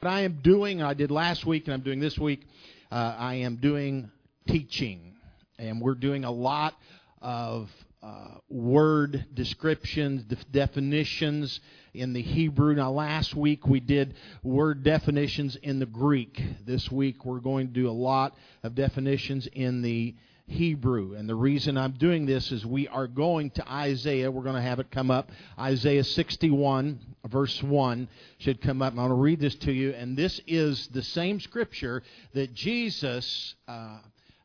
What I am doing, I did last week and I'm doing this week, uh, I am doing teaching. And we're doing a lot of uh, word descriptions, def- definitions in the Hebrew. Now, last week we did word definitions in the Greek. This week we're going to do a lot of definitions in the Hebrew. And the reason I'm doing this is we are going to Isaiah. We're going to have it come up. Isaiah 61, verse 1 should come up. And I'm going to read this to you. And this is the same scripture that Jesus. Uh,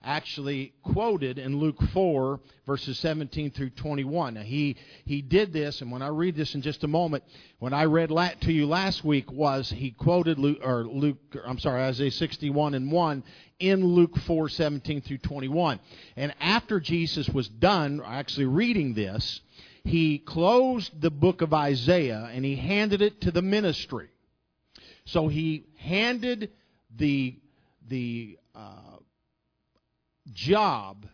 actually quoted in Luke 4, verses 17 through 21. Now, he, he did this, and when I read this in just a moment, when I read to you last week was he quoted Luke, or Luke, I'm sorry, Isaiah 61 and 1 in Luke 4, 17 through 21. And after Jesus was done actually reading this, he closed the book of Isaiah and he handed it to the ministry. So he handed the the uh, job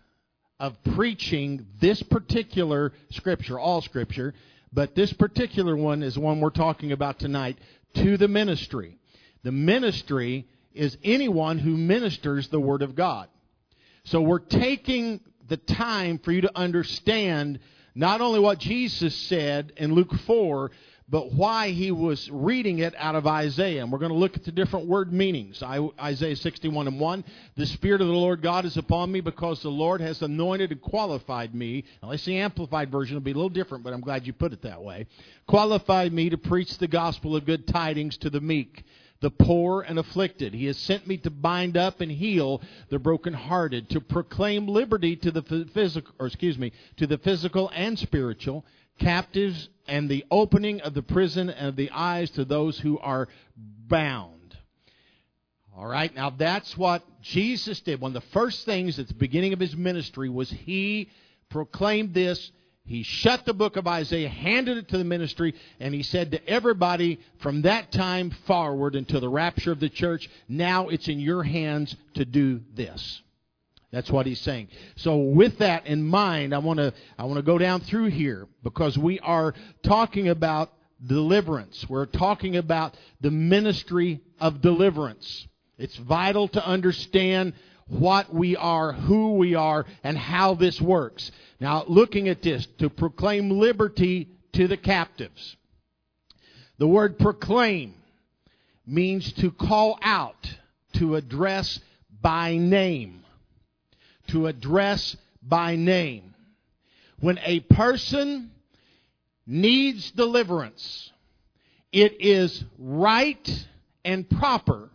of preaching this particular scripture, all scripture, but this particular one is one we're talking about tonight, to the ministry. The ministry is anyone who ministers the Word of God. So we're taking the time for you to understand not only what Jesus said in Luke 4, but why he was reading it out of Isaiah. And we're going to look at the different word meanings. Isaiah 61 and 1. The Spirit of the Lord God is upon me because the Lord has anointed and qualified me. Let's the Amplified version. It'll be a little different, but I'm glad you put it that way. Qualified me to preach the gospel of good tidings to the meek the poor and afflicted. He has sent me to bind up and heal the brokenhearted, to proclaim liberty to the physical, or excuse me, to the physical and spiritual, captives and the opening of the prison and of the eyes to those who are bound. All right, now that's what Jesus did. One of the first things at the beginning of his ministry was he proclaimed this. He shut the book of Isaiah, handed it to the ministry, and he said to everybody from that time forward until the rapture of the church, now it's in your hands to do this. That's what he's saying. So with that in mind, I want to I want to go down through here because we are talking about deliverance. We're talking about the ministry of deliverance. It's vital to understand what we are, who we are, and how this works. Now, looking at this, to proclaim liberty to the captives. The word proclaim means to call out, to address by name to address by name. When a person needs deliverance, it is right and proper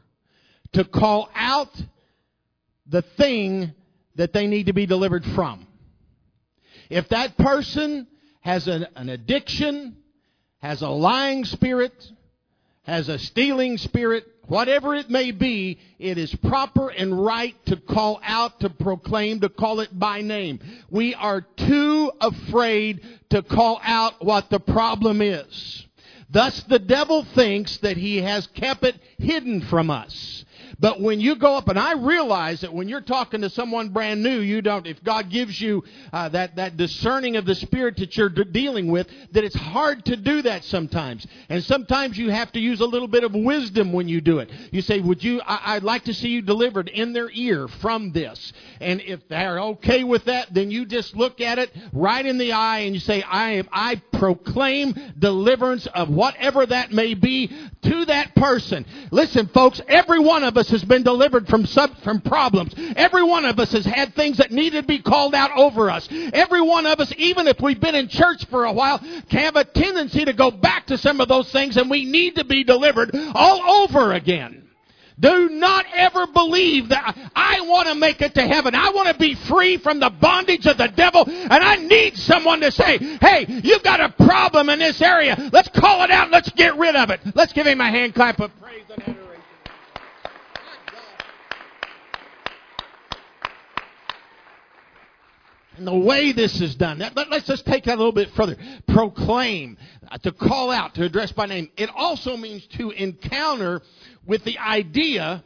to call out the thing that they need to be delivered from. If that person has an, an addiction, has a lying spirit, has a stealing spirit, whatever it may be, it is proper and right to call out, to proclaim, to call it by name. We are too afraid to call out what the problem is. Thus the devil thinks that he has kept it hidden from us. But when you go up, and I realize that when you're talking to someone brand new, you don't, if God gives you uh, that, that discerning of the Spirit that you're dealing with, that it's hard to do that sometimes. And sometimes you have to use a little bit of wisdom when you do it. You say, would you, I, I'd like to see you delivered in their ear from this. And if they're okay with that, then you just look at it right in the eye and you say, I am, I proclaim deliverance of whatever that may be to that person. Listen, folks, every one of us has been delivered from sub, from problems. Every one of us has had things that needed to be called out over us. Every one of us, even if we've been in church for a while, can have a tendency to go back to some of those things and we need to be delivered all over again. Do not ever believe that I want to make it to heaven. I want to be free from the bondage of the devil. And I need someone to say, hey, you've got a problem in this area. Let's call it out. Let's get rid of it. Let's give him a hand clap of praise and adoration. And the way this is done, let's just take that a little bit further. Proclaim, uh, to call out, to address by name. It also means to encounter with the idea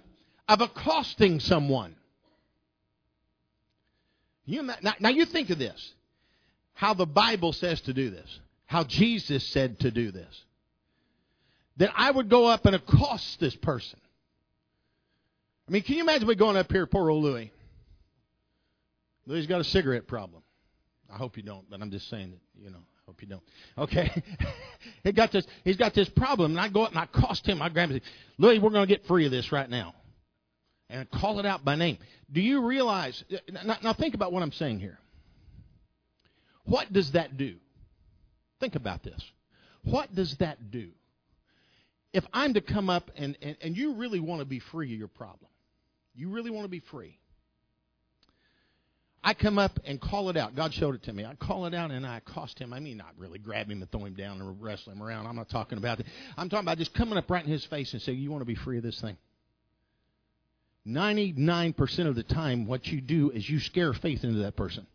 of accosting someone. You, now, now you think of this. How the Bible says to do this. How Jesus said to do this. that I would go up and accost this person. I mean, can you imagine me going up here, poor old Louis? Louis's got a cigarette problem. I hope you don't, but I'm just saying that, you know, I hope you don't. Okay. he got this, he's got this problem, and I go up and I cost him. I grab him Louis, we're going to get free of this right now. And call it out by name. Do you realize, now, now think about what I'm saying here. What does that do? Think about this. What does that do? If I'm to come up and, and, and you really want to be free of your problem, you really want to be free. I come up and call it out. God showed it to me. I call it out and I accost him. I mean, not really grab him and throw him down and wrestle him around. I'm not talking about that. I'm talking about just coming up right in his face and say, You want to be free of this thing? 99% of the time, what you do is you scare faith into that person.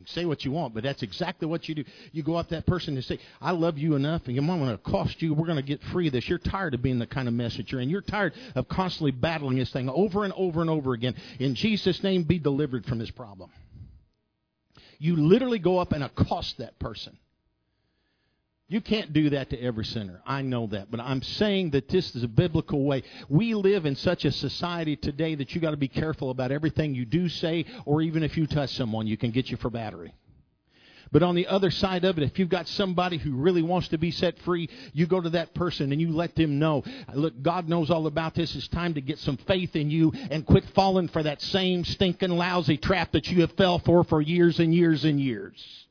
You can say what you want, but that's exactly what you do. You go up to that person and say, I love you enough, and I'm going to cost you. We're going to get free of this. You're tired of being the kind of messenger, and you're tired of constantly battling this thing over and over and over again. In Jesus' name, be delivered from this problem. You literally go up and accost that person. You can't do that to every sinner. I know that. But I'm saying that this is a biblical way. We live in such a society today that you got to be careful about everything you do say, or even if you touch someone, you can get you for battery. But on the other side of it, if you've got somebody who really wants to be set free, you go to that person and you let them know, look, God knows all about this. It's time to get some faith in you and quit falling for that same stinking lousy trap that you have fell for for years and years and years.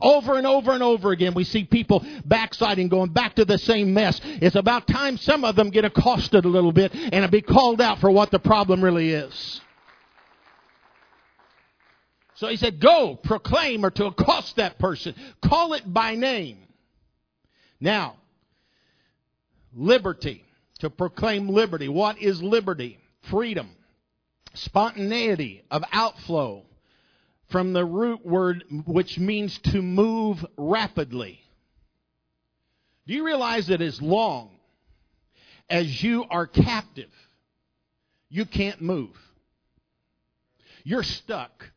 Over and over and over again, we see people backsliding, going back to the same mess. It's about time some of them get accosted a little bit and be called out for what the problem really is. So he said, Go, proclaim, or to accost that person. Call it by name. Now, liberty. To proclaim liberty. What is liberty? Freedom. Spontaneity of outflow from the root word which means to move rapidly. Do you realize that as long as you are captive, you can't move? You're stuck.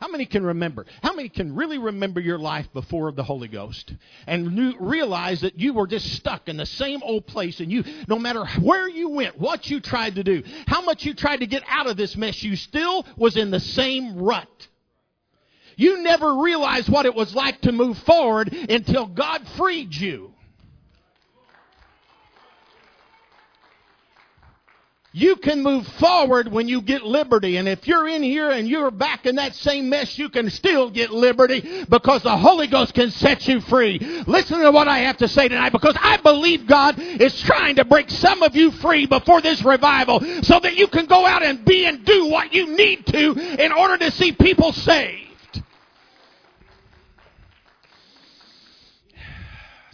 How many can remember? How many can really remember your life before the Holy Ghost and knew, realize that you were just stuck in the same old place and you, no matter where you went, what you tried to do, how much you tried to get out of this mess, you still was in the same rut. You never realized what it was like to move forward until God freed you. You can move forward when you get liberty. And if you're in here and you're back in that same mess, you can still get liberty because the Holy Ghost can set you free. Listen to what I have to say tonight because I believe God is trying to break some of you free before this revival so that you can go out and be and do what you need to in order to see people saved.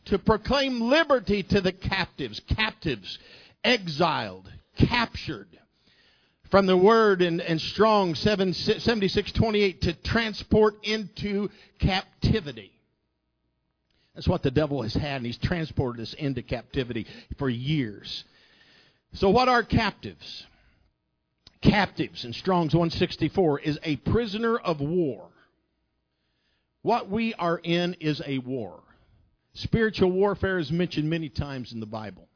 To proclaim liberty to the captives, captives, exiled captured from the word and, in Strong 7628 to transport into captivity. That's what the devil has had, and he's transported us into captivity for years. So, what are captives? Captives in Strong's 164 is a prisoner of war. What we are in is a war. Spiritual warfare is mentioned many times in the Bible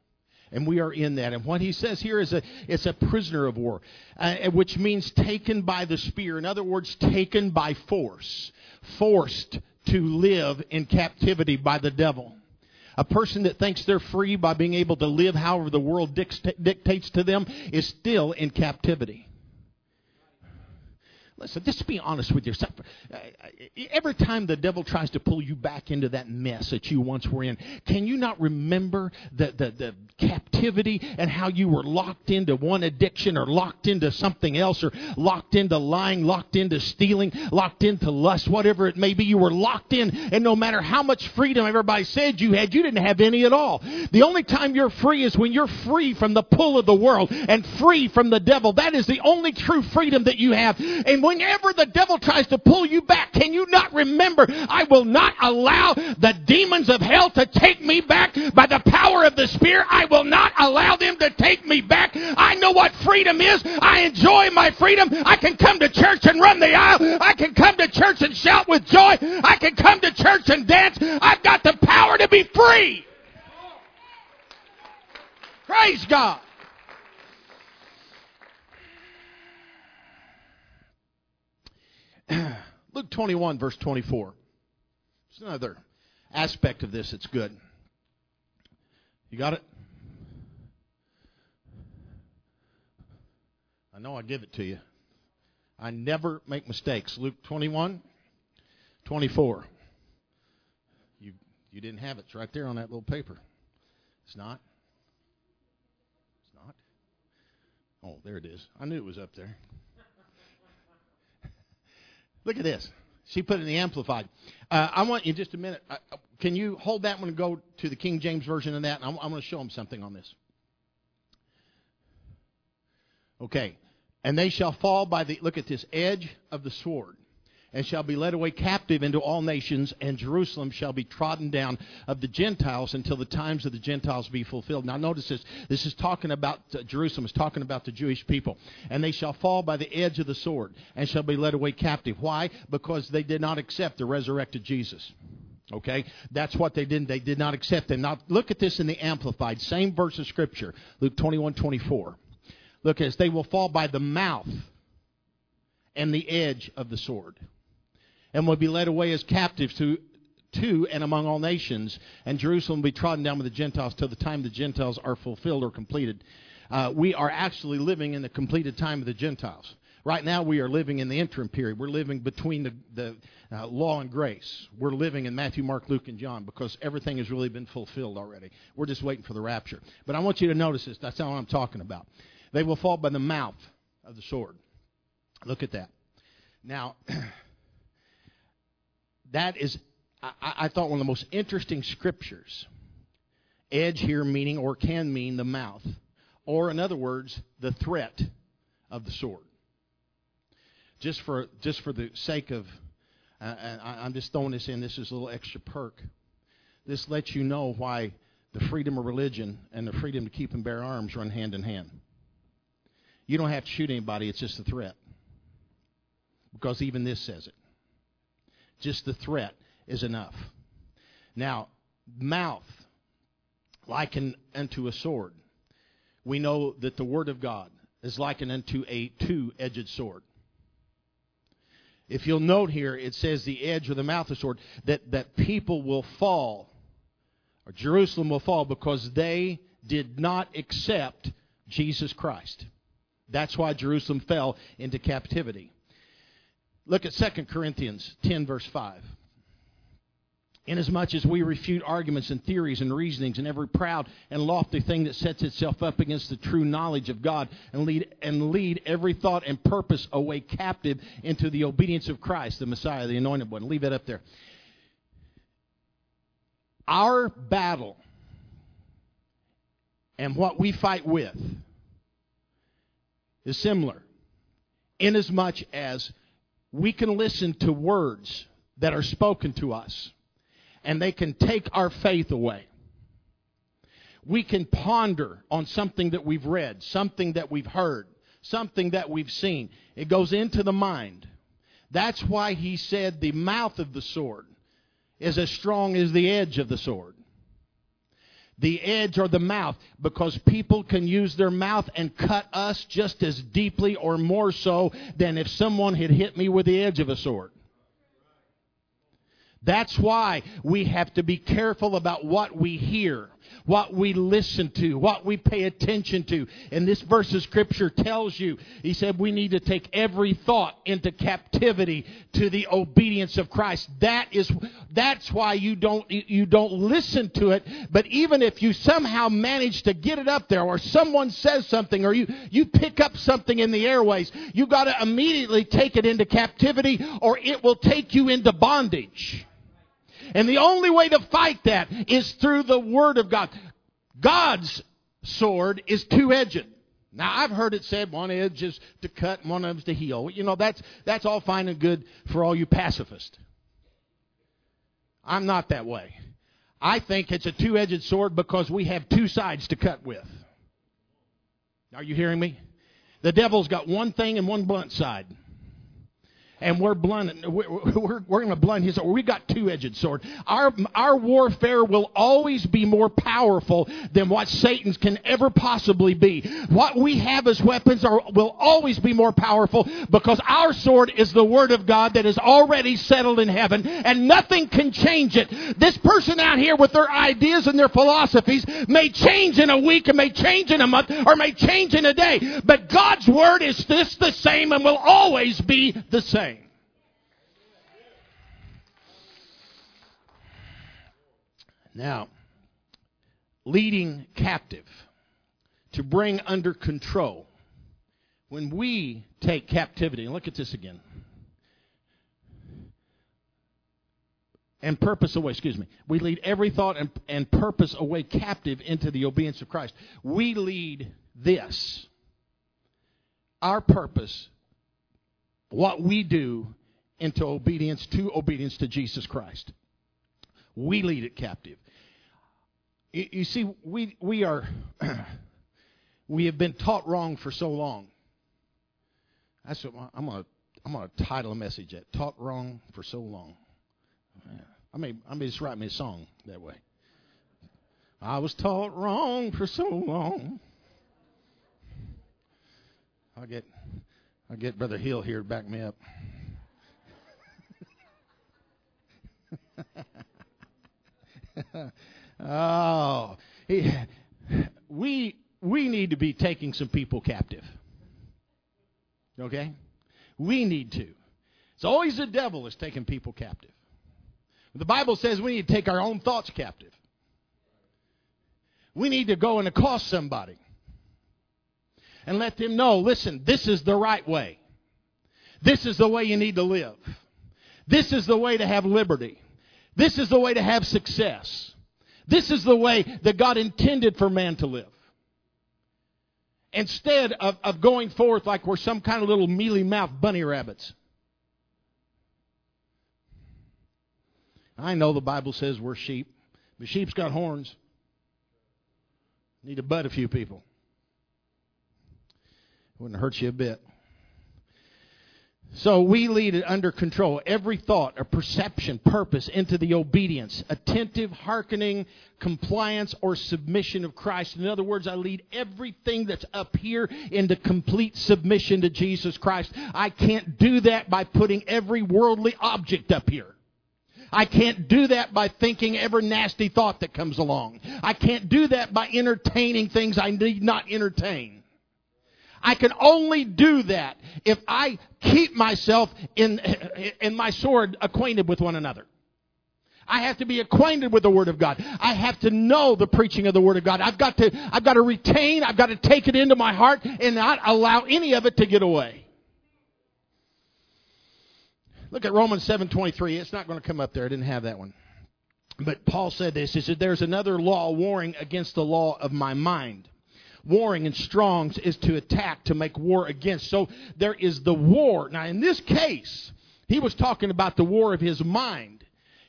and we are in that. And what he says here is a it's a prisoner of war, uh, which means taken by the spear. In other words, taken by force, forced to live in captivity by the devil. A person that thinks they're free by being able to live however the world dictates to them is still in captivity. Listen, just be honest with yourself. Uh, every time the devil tries to pull you back into that mess that you once were in, can you not remember the, the, the captivity and how you were locked into one addiction or locked into something else or locked into lying, locked into stealing, locked into lust, whatever it may be? You were locked in, and no matter how much freedom everybody said you had, you didn't have any at all. The only time you're free is when you're free from the pull of the world and free from the devil. That is the only true freedom that you have. And whenever the devil tries to pull you back, can you not remember, I will not allow the demons of hell to take me back by the power of the Spirit. I will not allow them to take me back. I know what freedom is. I enjoy my freedom. I can come to church and run the aisle. I can come to church and shout with joy. I can come to church and dance. I've got the power to be free. Praise God. Luke 21, verse 24. It's another aspect of this that's good. You got it? I know I give it to you. I never make mistakes. Luke 21, 24. You, you didn't have it. It's right there on that little paper. It's not? It's not? Oh, there it is. I knew it was up there. Look at this. She put it in the Amplified. Uh, I want you just a minute. Uh, can you hold that one and go to the King James version of that? I'm, I'm going to show them something on this. Okay. And they shall fall by the, look at this, edge of the sword and shall be led away captive into all nations, and Jerusalem shall be trodden down of the Gentiles until the times of the Gentiles be fulfilled. Now, notice this. This is talking about uh, Jerusalem, is talking about the Jewish people. And they shall fall by the edge of the sword, and shall be led away captive. Why? Because they did not accept the resurrected Jesus. Okay? That's what they didn't. They did not accept him. Now, look at this in the Amplified. Same verse of Scripture. Luke 21 24. Look this. They will fall by the mouth and the edge of the sword and will be led away as captives to, to and among all nations, and Jerusalem will be trodden down with the Gentiles till the time the Gentiles are fulfilled or completed. Uh, we are actually living in the completed time of the Gentiles. Right now, we are living in the interim period. We're living between the, the uh, law and grace. We're living in Matthew, Mark, Luke, and John because everything has really been fulfilled already. We're just waiting for the rapture. But I want you to notice this. That's all I'm talking about. They will fall by the mouth of the sword. Look at that. Now, that is, I, I thought, one of the most interesting scriptures. Edge here meaning or can mean the mouth, or in other words, the threat of the sword. Just for just for the sake of, uh, I, I'm just throwing this in. This is a little extra perk. This lets you know why the freedom of religion and the freedom to keep and bear arms run hand in hand. You don't have to shoot anybody; it's just a threat. Because even this says it. Just the threat is enough. Now, mouth, likened unto a sword. We know that the Word of God is likened unto a two edged sword. If you'll note here, it says the edge or the mouth of the sword, that, that people will fall, or Jerusalem will fall, because they did not accept Jesus Christ. That's why Jerusalem fell into captivity. Look at 2 Corinthians 10, verse 5. Inasmuch as we refute arguments and theories and reasonings and every proud and lofty thing that sets itself up against the true knowledge of God and lead, and lead every thought and purpose away captive into the obedience of Christ, the Messiah, the anointed one. Leave that up there. Our battle and what we fight with is similar inasmuch as we can listen to words that are spoken to us, and they can take our faith away. We can ponder on something that we've read, something that we've heard, something that we've seen. It goes into the mind. That's why he said the mouth of the sword is as strong as the edge of the sword the edge or the mouth because people can use their mouth and cut us just as deeply or more so than if someone had hit me with the edge of a sword. That's why we have to be careful about what we hear what we listen to, what we pay attention to. And this verse of scripture tells you, he said we need to take every thought into captivity to the obedience of Christ. That is, that's why you don't, you don't listen to it. But even if you somehow manage to get it up there or someone says something or you, you pick up something in the airways, you gotta immediately take it into captivity or it will take you into bondage. And the only way to fight that is through the Word of God. God's sword is two edged. Now I've heard it said one edge is to cut and one of is to heal. You know that's that's all fine and good for all you pacifists. I'm not that way. I think it's a two edged sword because we have two sides to cut with. Are you hearing me? The devil's got one thing and one blunt side and we're blunt. We're, we're, we're going to blunt his. We got two-edged sword. Our our warfare will always be more powerful than what Satan's can ever possibly be. What we have as weapons are will always be more powerful because our sword is the word of God that is already settled in heaven, and nothing can change it. This person out here with their ideas and their philosophies may change in a week, and may change in a month, or may change in a day, but God's word is this the same and will always be the same. Now, leading captive to bring under control. When we take captivity, and look at this again. And purpose away, excuse me. We lead every thought and, and purpose away captive into the obedience of Christ. We lead this. Our purpose, what we do, into obedience to obedience to Jesus Christ. We lead it captive. You, see, we, we are, we have been taught wrong for so long. That's what I'm going to I'm going to title a message that taught wrong for so long. I may I may just write me a song that way. I was taught wrong for so long. I'll get I'll get Brother Hill here to back me up. oh, we we need to be taking some people captive. Okay, we need to. It's always the devil is taking people captive. The Bible says we need to take our own thoughts captive. We need to go and accost somebody and let them know listen, this is the right way. This is the way you need to live. This is the way to have liberty. This is the way to have success. This is the way that God intended for man to live. Instead of, of going forth like we're some kind of little mealy mouthed bunny rabbits. I know the Bible says we're sheep, but sheep's got horns. Need to butt a few people. Wouldn't hurt you a bit. So we lead it under control. Every thought or perception, purpose into the obedience, attentive, hearkening, compliance, or submission of Christ. In other words, I lead everything that's up here into complete submission to Jesus Christ. I can't do that by putting every worldly object up here. I can't do that by thinking every nasty thought that comes along. I can't do that by entertaining things I need not entertain. I can only do that if I keep myself in, in my sword acquainted with one another. I have to be acquainted with the Word of God. I have to know the preaching of the Word of God. I've got to, I've got to retain, I've got to take it into my heart and not allow any of it to get away. Look at Romans 7:23. It's not going to come up there. I didn't have that one. But Paul said this. He said, There's another law warring against the law of my mind warring in Strong's is to attack, to make war against. So there is the war. Now, in this case, he was talking about the war of his mind.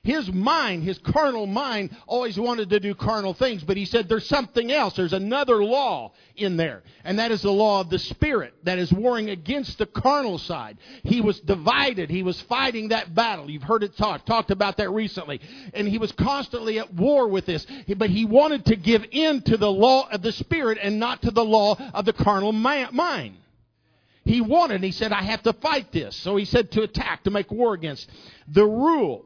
His mind, his carnal mind, always wanted to do carnal things, but he said there's something else. There's another law in there, and that is the law of the Spirit that is warring against the carnal side. He was divided. He was fighting that battle. You've heard it talked, talked about that recently. And he was constantly at war with this, but he wanted to give in to the law of the Spirit and not to the law of the carnal mind he wanted. He said, I have to fight this. So he said to attack, to make war against. The rule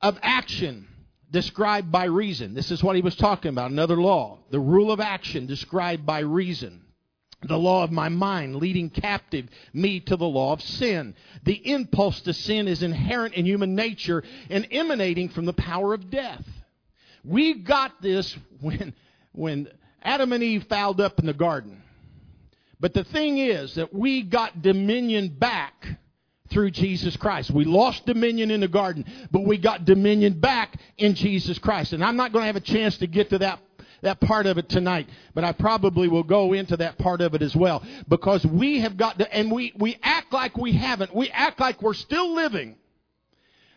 of action described by reason. This is what he was talking about, another law. The rule of action described by reason. The law of my mind leading captive me to the law of sin. The impulse to sin is inherent in human nature and emanating from the power of death. We got this when, when Adam and Eve fouled up in the garden. But the thing is that we got dominion back through Jesus Christ. We lost dominion in the garden, but we got dominion back in Jesus Christ. And I'm not going to have a chance to get to that that part of it tonight, but I probably will go into that part of it as well because we have got to, and we, we act like we haven't. We act like we're still living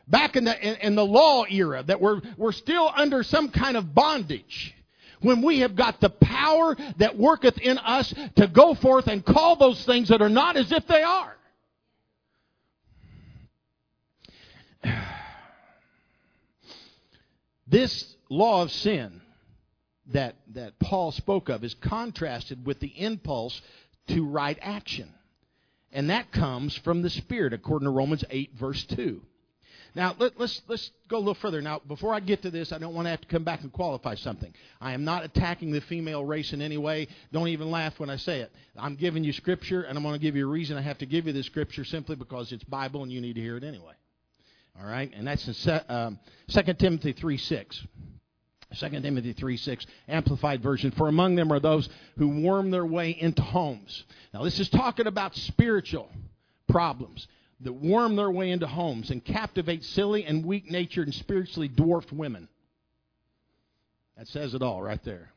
back in the, in, in the law era, that we're, we're still under some kind of bondage when we have got the power that worketh in us to go forth and call those things that are not as if they are. This law of sin that, that Paul spoke of is contrasted with the impulse to right action. And that comes from the Spirit, according to Romans 8, verse 2. Now, let, us let's, let's go a little further. Now, before I get to this, I don't want to have to come back and qualify something. I am not attacking the female race in any way. Don't even laugh when I say it. I'm giving you Scripture, and I'm going to give you a reason I have to give you this Scripture simply because it's Bible and you need to hear it anyway. All right? And that's in um, 2 Timothy 3 6. 2 Timothy 3 6, Amplified Version. For among them are those who worm their way into homes. Now, this is talking about spiritual problems that worm their way into homes and captivate silly and weak natured and spiritually dwarfed women. That says it all right there.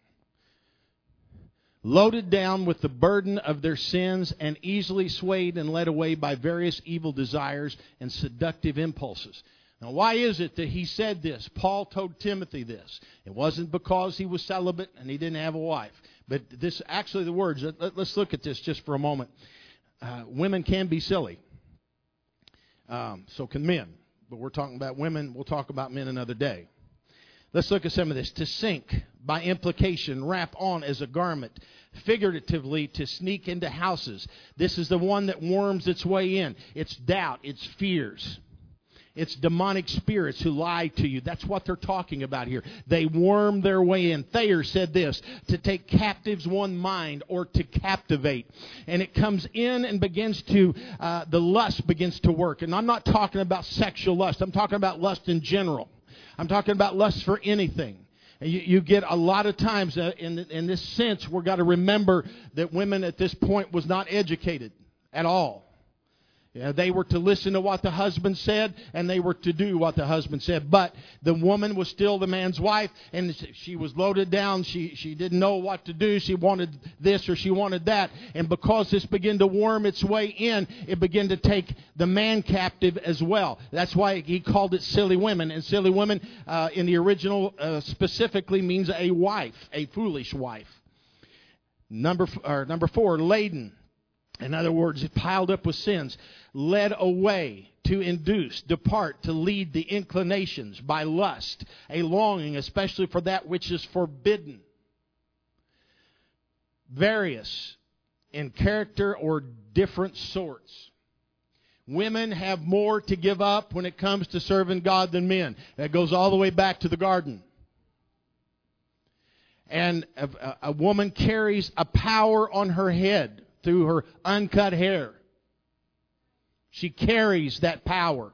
Loaded down with the burden of their sins and easily swayed and led away by various evil desires and seductive impulses. Now, why is it that he said this? Paul told Timothy this. It wasn't because he was celibate and he didn't have a wife. But this, actually, the words, let, us look at this just for a moment. Uh, women can be silly. Um, so can men. But we're talking about women. We'll talk about men another day. Let's look at some of this. To sink, by implication, wrap on as a garment. Figuratively, to sneak into houses. This is the one that worms its way in. It's doubt, it's fears. It's demonic spirits who lie to you. That's what they're talking about here. They worm their way in. Thayer said this to take captives one mind or to captivate. And it comes in and begins to, uh, the lust begins to work. And I'm not talking about sexual lust, I'm talking about lust in general. I'm talking about lust for anything. You, you, get a lot of times uh, in, in this sense, we've got to remember that women at this point was not educated at all. Yeah, they were to listen to what the husband said, and they were to do what the husband said. But the woman was still the man's wife, and she was loaded down. She, she didn't know what to do. She wanted this or she wanted that. And because this began to worm its way in, it began to take the man captive as well. That's why he called it silly women. And silly women, uh, in the original, uh, specifically means a wife, a foolish wife. Number, or number four, laden. In other words, piled up with sins led away to induce, depart, to lead the inclinations by lust, a longing, especially for that which is forbidden. Various in character or different sorts. Women have more to give up when it comes to serving God than men. That goes all the way back to the garden. And a, a woman carries a power on her head through her uncut hair she carries that power.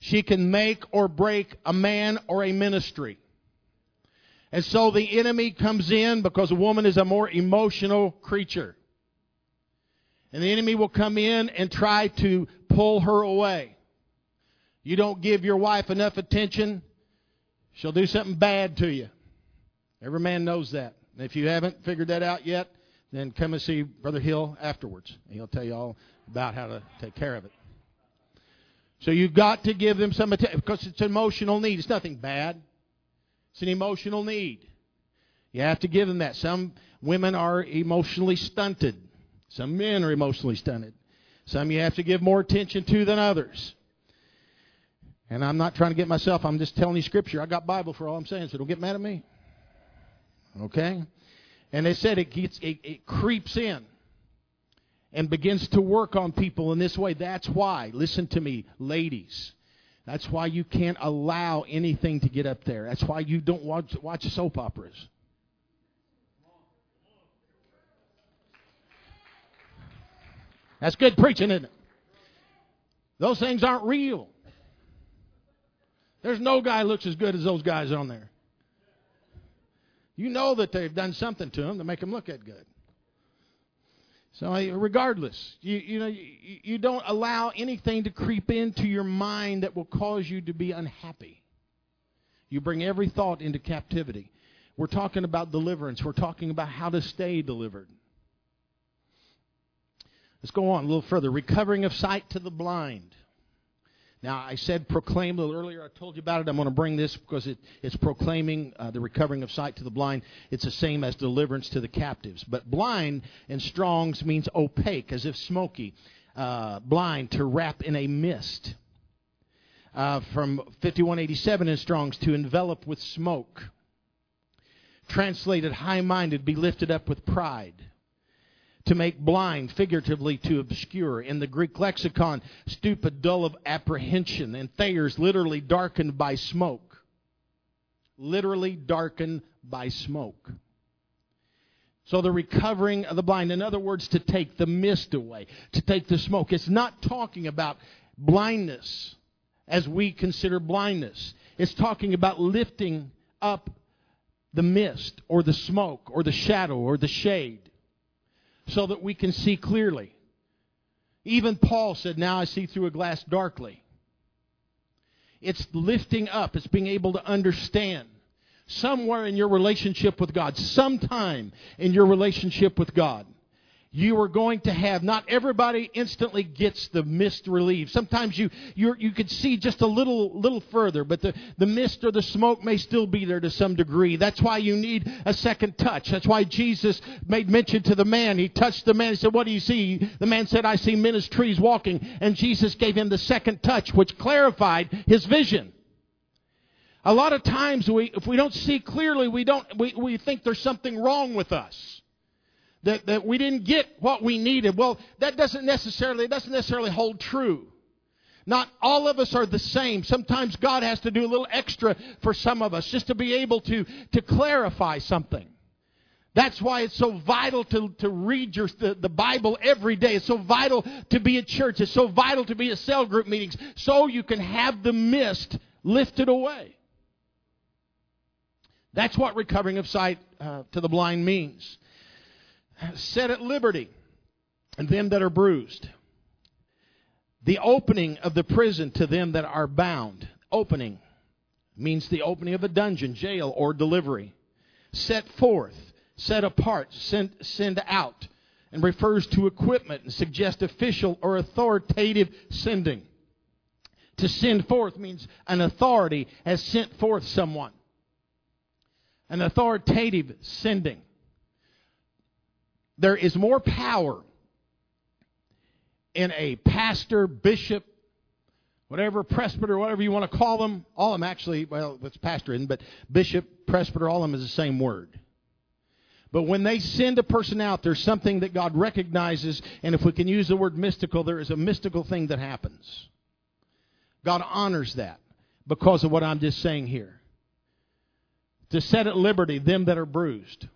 She can make or break a man or a ministry. And so the enemy comes in because a woman is a more emotional creature. And the enemy will come in and try to pull her away. You don't give your wife enough attention, she'll do something bad to you. Every man knows that. And if you haven't figured that out yet, then come and see Brother Hill afterwards. And he'll tell you all about how to take care of it. So you've got to give them some attention because it's an emotional need. It's nothing bad. It's an emotional need. You have to give them that. Some women are emotionally stunted. Some men are emotionally stunted. Some you have to give more attention to than others. And I'm not trying to get myself, I'm just telling you scripture. I got Bible for all I'm saying, so don't get mad at me. Okay? And they said it gets it, it creeps in and begins to work on people in this way. That's why, listen to me, ladies. That's why you can't allow anything to get up there. That's why you don't watch, watch soap operas. That's good preaching, isn't it? Those things aren't real. There's no guy looks as good as those guys on there. You know that they've done something to them to make them look that good. So, regardless, you, you know, you, you don't allow anything to creep into your mind that will cause you to be unhappy. You bring every thought into captivity. We're talking about deliverance. We're talking about how to stay delivered. Let's go on a little further. Recovering of sight to the blind. Now, I said proclaim a little earlier. I told you about it. I'm going to bring this because it, it's proclaiming uh, the recovering of sight to the blind. It's the same as deliverance to the captives. But blind in Strong's means opaque, as if smoky. Uh, blind, to wrap in a mist. Uh, from 5187 in Strong's, to envelop with smoke. Translated high minded, be lifted up with pride to make blind, figuratively to obscure. In the Greek lexicon, stupid, dull of apprehension. And Thayer's literally darkened by smoke. Literally darkened by smoke. So the recovering of the blind, in other words, to take the mist away, to take the smoke. It's not talking about blindness as we consider blindness. It's talking about lifting up the mist or the smoke or the shadow or the shade so that we can see clearly. Even Paul said, Now I see through a glass darkly. It's lifting up, it's being able to understand. Somewhere in your relationship with God, sometime in your relationship with God, you are going to have not everybody instantly gets the mist relieved sometimes you you you could see just a little little further but the the mist or the smoke may still be there to some degree. That's why you need a second touch. That's why jesus made mention to the man. He touched the man he said what do you see? The man said i see men as trees walking. And jesus gave him the second touch which clarified his vision. A lot of times we if we don't see clearly we don't we, we think there's something wrong with us that, that we didn't get what we needed. Well, that doesn't necessarily, it doesn't necessarily hold true. Not all of us are the same. Sometimes God has to do a little extra for some of us just to be able to, to clarify something. That's why it's so vital to, to read your, the, the Bible every day. It's so vital to be at church. It's so vital to be at cell group meetings so you can have the mist lifted away. That's what recovering of sight uh, to the blind means set at liberty and them that are bruised. The opening of the prison to them that are bound. Opening means the opening of a dungeon, jail, or delivery. Set forth, set apart, send, send out, and refers to equipment and suggests official or authoritative sending. To send forth means an authority has sent forth someone. An authoritative sending there is more power in a pastor, bishop, whatever, presbyter, whatever you want to call them. All of them actually, well, it's pastor in, but bishop, presbyter, all of them is the same word. But when they send a person out, there's something that God recognizes, and if we can use the word mystical, there is a mystical thing that happens. God honors that because of what I'm just saying here. To set at liberty them that are bruised.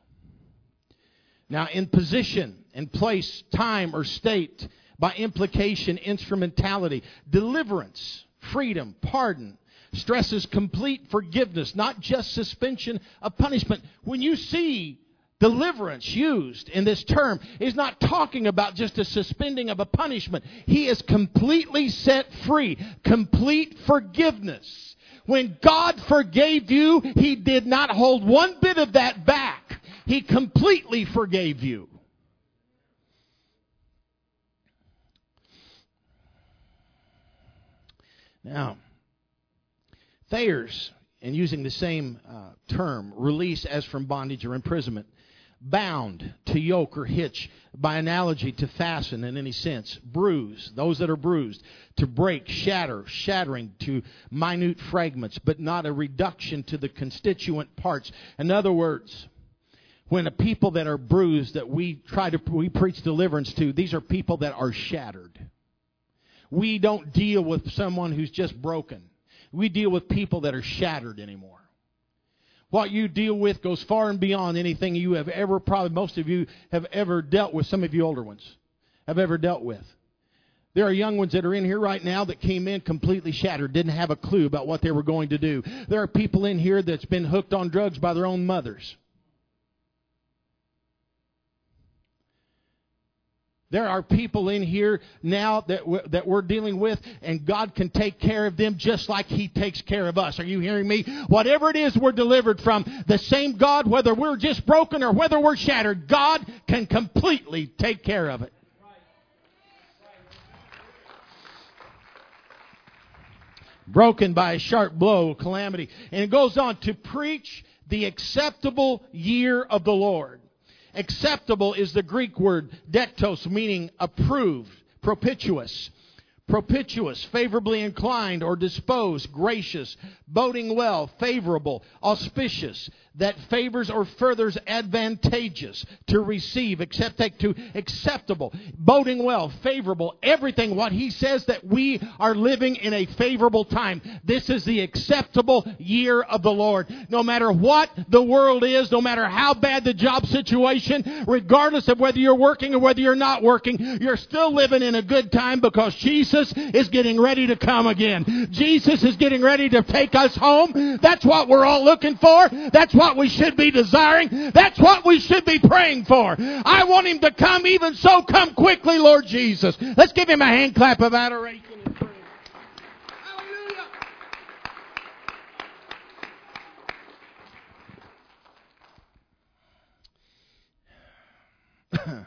Now, in position, in place, time, or state, by implication, instrumentality, deliverance, freedom, pardon, stresses complete forgiveness, not just suspension of punishment. When you see deliverance used in this term, he's not talking about just a suspending of a punishment. He is completely set free, complete forgiveness. When God forgave you, He did not hold one bit of that back. He completely forgave you. Now, Thayer's, and using the same uh, term, release as from bondage or imprisonment, bound to yoke or hitch, by analogy to fasten in any sense, bruise, those that are bruised, to break, shatter, shattering to minute fragments, but not a reduction to the constituent parts. In other words, when the people that are bruised that we try to we preach deliverance to these are people that are shattered we don't deal with someone who's just broken we deal with people that are shattered anymore what you deal with goes far and beyond anything you have ever probably most of you have ever dealt with some of you older ones have ever dealt with there are young ones that are in here right now that came in completely shattered, didn't have a clue about what they were going to do. There are people in here that's been hooked on drugs by their own mothers. There are people in here now that, w- that we're dealing with, and God can take care of them just like He takes care of us. Are you hearing me? Whatever it is we're delivered from, the same God, whether we're just broken or whether we're shattered, God can completely take care of it. broken by a sharp blow, calamity. And it goes on to preach the acceptable year of the Lord. Acceptable is the Greek word dektos, meaning approved, propitious. Propitious, favorably inclined or disposed, gracious, boding well, favorable, auspicious, that favors or furthers advantageous to receive, except to acceptable, boding well, favorable, everything. What he says that we are living in a favorable time. This is the acceptable year of the Lord. No matter what the world is, no matter how bad the job situation, regardless of whether you're working or whether you're not working, you're still living in a good time because Jesus is getting ready to come again. Jesus is getting ready to take us home. That's what we're all looking for. That's what we should be desiring. That's what we should be praying for. I want him to come even so come quickly, Lord Jesus. Let's give him a hand clap of adoration and praise. Hallelujah.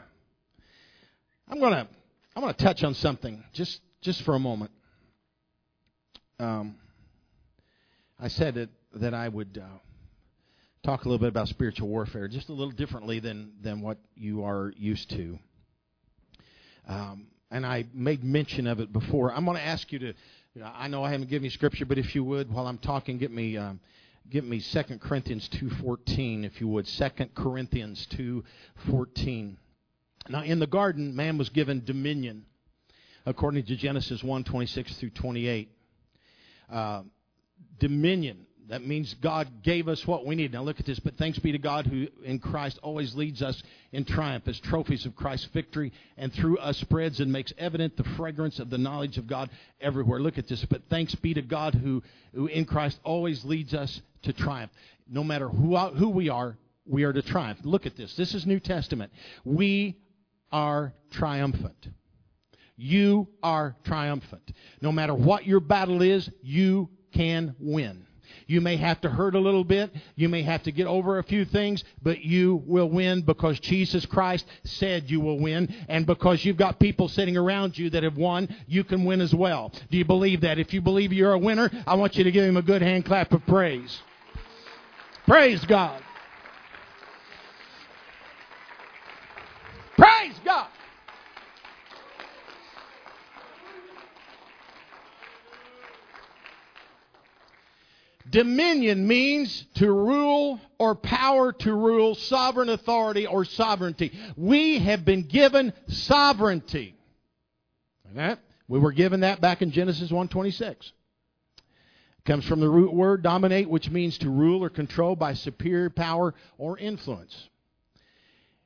I'm gonna I'm gonna touch on something just just for a moment. Um, I said that that I would uh, talk a little bit about spiritual warfare, just a little differently than than what you are used to. Um, and I made mention of it before. I'm going to ask you to. I know I haven't given you scripture, but if you would, while I'm talking, get me um, get me 2 Corinthians 2:14, if you would. 2 Corinthians 2:14. Now, in the garden, man was given dominion, according to Genesis 1:26 through 28. Uh, dominion. That means God gave us what we need. Now look at this. But thanks be to God who in Christ always leads us in triumph as trophies of Christ's victory and through us spreads and makes evident the fragrance of the knowledge of God everywhere. Look at this. But thanks be to God who, who in Christ always leads us to triumph. No matter who, who we are, we are to triumph. Look at this. This is New Testament. We are triumphant. You are triumphant. No matter what your battle is, you can win. You may have to hurt a little bit. You may have to get over a few things, but you will win because Jesus Christ said you will win. And because you've got people sitting around you that have won, you can win as well. Do you believe that? If you believe you're a winner, I want you to give him a good hand clap of praise. Praise God. Praise God. Dominion means to rule or power to rule, sovereign authority or sovereignty. We have been given sovereignty. Okay? We were given that back in Genesis 1:26. Comes from the root word dominate, which means to rule or control by superior power or influence.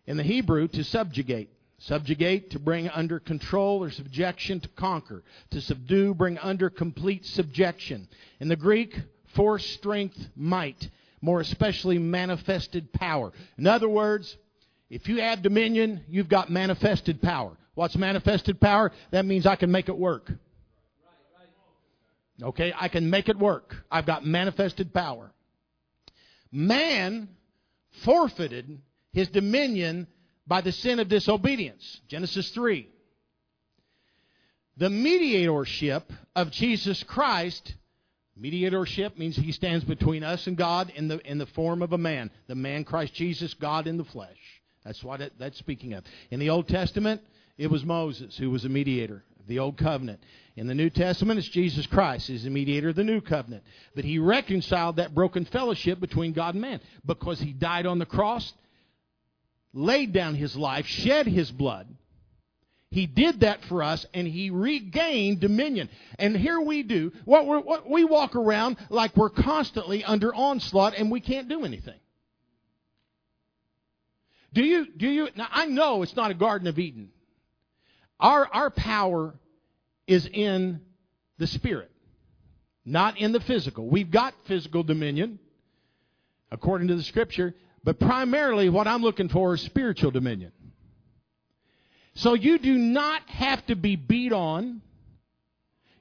In the Hebrew, to subjugate. Subjugate, to bring under control or subjection, to conquer. To subdue, bring under complete subjection. In the Greek, force, strength, might, more especially manifested power. In other words, if you have dominion, you've got manifested power. What's manifested power? That means I can make it work. Okay, I can make it work. I've got manifested power. Man forfeited his dominion by the sin of disobedience. Genesis 3. The mediatorship of Jesus Christ Mediatorship means he stands between us and God in the, in the form of a man. The man Christ Jesus, God in the flesh. That's what it, that's speaking of. In the Old Testament, it was Moses who was a mediator of the Old Covenant. In the New Testament, it's Jesus Christ. He's the mediator of the New Covenant. But he reconciled that broken fellowship between God and man because he died on the cross, laid down his life, shed his blood he did that for us and he regained dominion. And here we do. What, what we walk around like we're constantly under onslaught and we can't do anything. Do you, do you, now I know it's not a Garden of Eden. Our, our power is in the spirit, not in the physical. We've got physical dominion, according to the scripture, but primarily what I'm looking for is spiritual dominion. So you do not have to be beat on.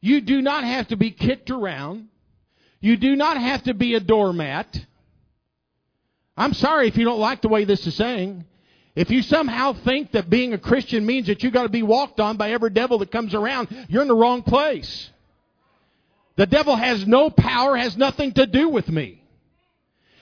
You do not have to be kicked around. You do not have to be a doormat. I'm sorry if you don't like the way this is saying. If you somehow think that being a Christian means that you got to be walked on by every devil that comes around, you're in the wrong place. The devil has no power, has nothing to do with me.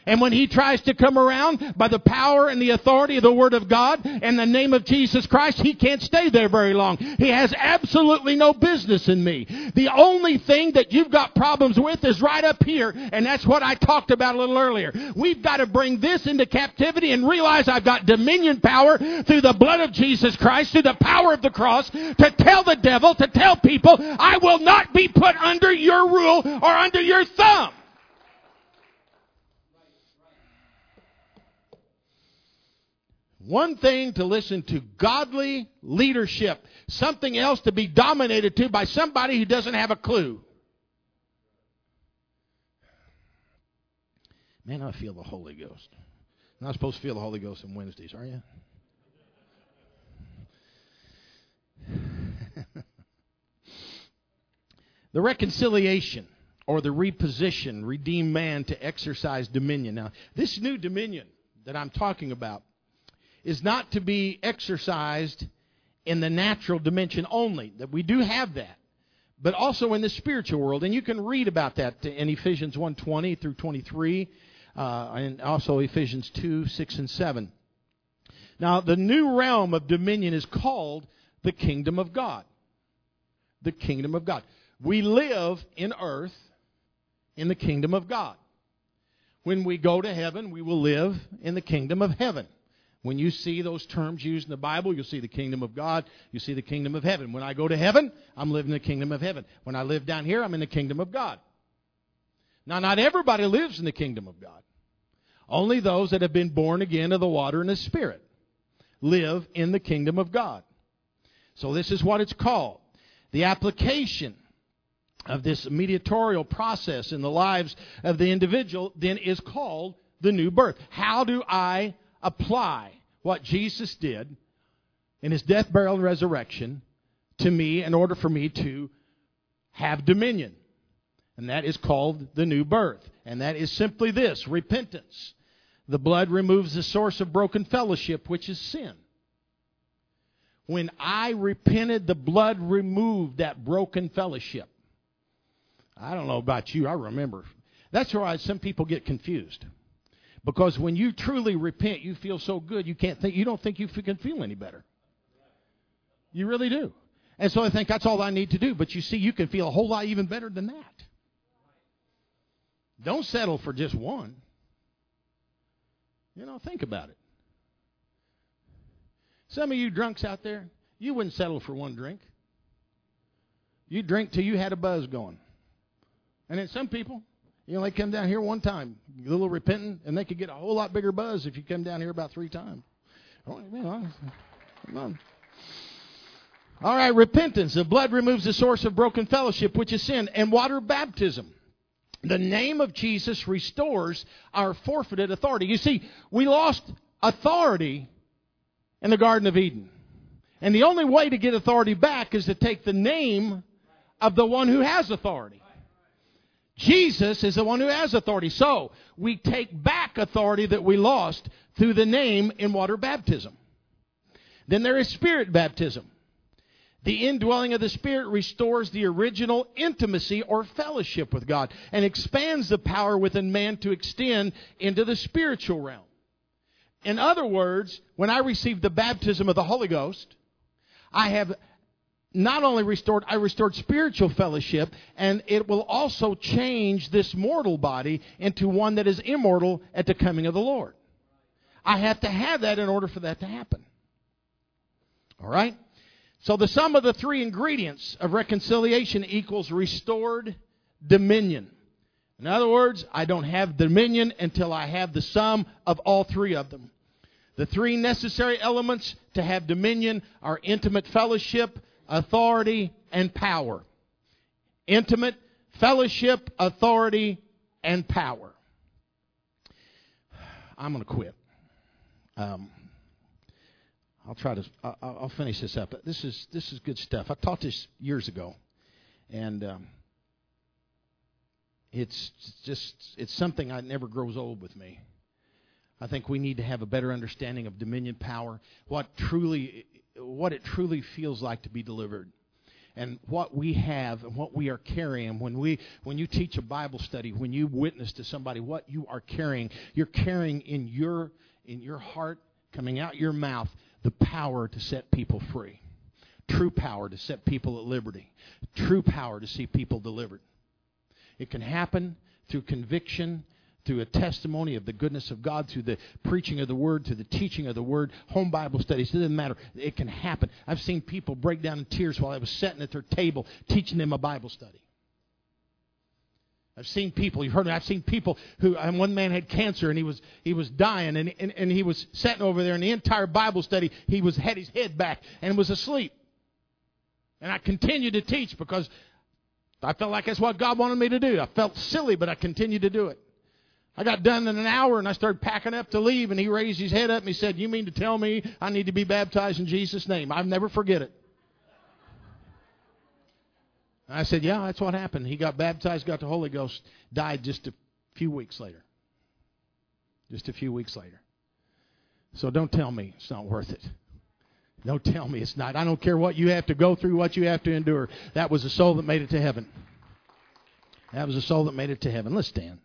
And when he tries to come around by the power and the authority of the Word of God and the name of Jesus Christ, he can't stay there very long. He has absolutely no business in me. The only thing that you've got problems with is right up here, and that's what I talked about a little earlier. We've got to bring this into captivity and realize I've got dominion power through the blood of Jesus Christ, through the power of the cross, to tell the devil, to tell people, I will not be put under your rule or under your thumb. One thing to listen to godly leadership, something else to be dominated to by somebody who doesn't have a clue. Man, I feel the Holy Ghost. Not supposed to feel the Holy Ghost on Wednesdays, are you? the reconciliation or the reposition, redeem man to exercise dominion. Now, this new dominion that I'm talking about is not to be exercised in the natural dimension only. That we do have that, but also in the spiritual world. And you can read about that in Ephesians 1:20 through 23, uh, and also Ephesians 2, 6, and 7. Now, the new realm of dominion is called the kingdom of God. The kingdom of God. We live in earth in the kingdom of God. When we go to heaven, we will live in the kingdom of heaven. When you see those terms used in the Bible, you'll see the kingdom of God, you see the kingdom of heaven. When I go to heaven, I'm living in the kingdom of heaven. When I live down here, I'm in the kingdom of God. Now, not everybody lives in the kingdom of God. Only those that have been born again of the water and the Spirit live in the kingdom of God. So, this is what it's called. The application of this mediatorial process in the lives of the individual then is called the new birth. How do I apply what Jesus did in his death, burial, and resurrection to me in order for me to have dominion. And that is called the new birth. And that is simply this repentance. The blood removes the source of broken fellowship, which is sin. When I repented, the blood removed that broken fellowship. I don't know about you, I remember. That's why some people get confused. Because when you truly repent, you feel so good you can't think you don't think you can feel any better. You really do. And so I think that's all I need to do. But you see, you can feel a whole lot even better than that. Don't settle for just one. You know, think about it. Some of you drunks out there, you wouldn't settle for one drink. You drink till you had a buzz going. And then some people, you know, they come down here one time, a little repentant, and they could get a whole lot bigger buzz if you come down here about three times. Oh, All right, repentance. The blood removes the source of broken fellowship, which is sin, and water baptism. The name of Jesus restores our forfeited authority. You see, we lost authority in the Garden of Eden. And the only way to get authority back is to take the name of the one who has authority. Jesus is the one who has authority. So, we take back authority that we lost through the name in water baptism. Then there is spirit baptism. The indwelling of the Spirit restores the original intimacy or fellowship with God and expands the power within man to extend into the spiritual realm. In other words, when I received the baptism of the Holy Ghost, I have not only restored, I restored spiritual fellowship, and it will also change this mortal body into one that is immortal at the coming of the Lord. I have to have that in order for that to happen. All right? So the sum of the three ingredients of reconciliation equals restored dominion. In other words, I don't have dominion until I have the sum of all three of them. The three necessary elements to have dominion are intimate fellowship, authority, and power. Intimate fellowship, authority, and power. I'm going to quit. Um, I'll try to. I'll, finish this up. This is this is good stuff. I taught this years ago, and um, it's just it's something that never grows old with me. I think we need to have a better understanding of dominion power, what truly what it truly feels like to be delivered. and what we have and what we are carrying when we when you teach a Bible study, when you witness to somebody, what you are carrying, you're carrying in your in your heart, coming out your mouth, the power to set people free. True power to set people at liberty. True power to see people delivered. It can happen through conviction through a testimony of the goodness of God, through the preaching of the Word, through the teaching of the Word, home Bible studies. It doesn't matter. It can happen. I've seen people break down in tears while I was sitting at their table teaching them a Bible study. I've seen people, you've heard me, I've seen people who, and one man had cancer and he was, he was dying and, and, and he was sitting over there and the entire Bible study, he was, had his head back and was asleep. And I continued to teach because I felt like that's what God wanted me to do. I felt silly, but I continued to do it. I got done in an hour and I started packing up to leave, and he raised his head up and he said, You mean to tell me I need to be baptized in Jesus' name? I'll never forget it. I said, Yeah, that's what happened. He got baptized, got the Holy Ghost, died just a few weeks later. Just a few weeks later. So don't tell me it's not worth it. Don't tell me it's not. I don't care what you have to go through, what you have to endure. That was a soul that made it to heaven. That was a soul that made it to heaven. Let's stand.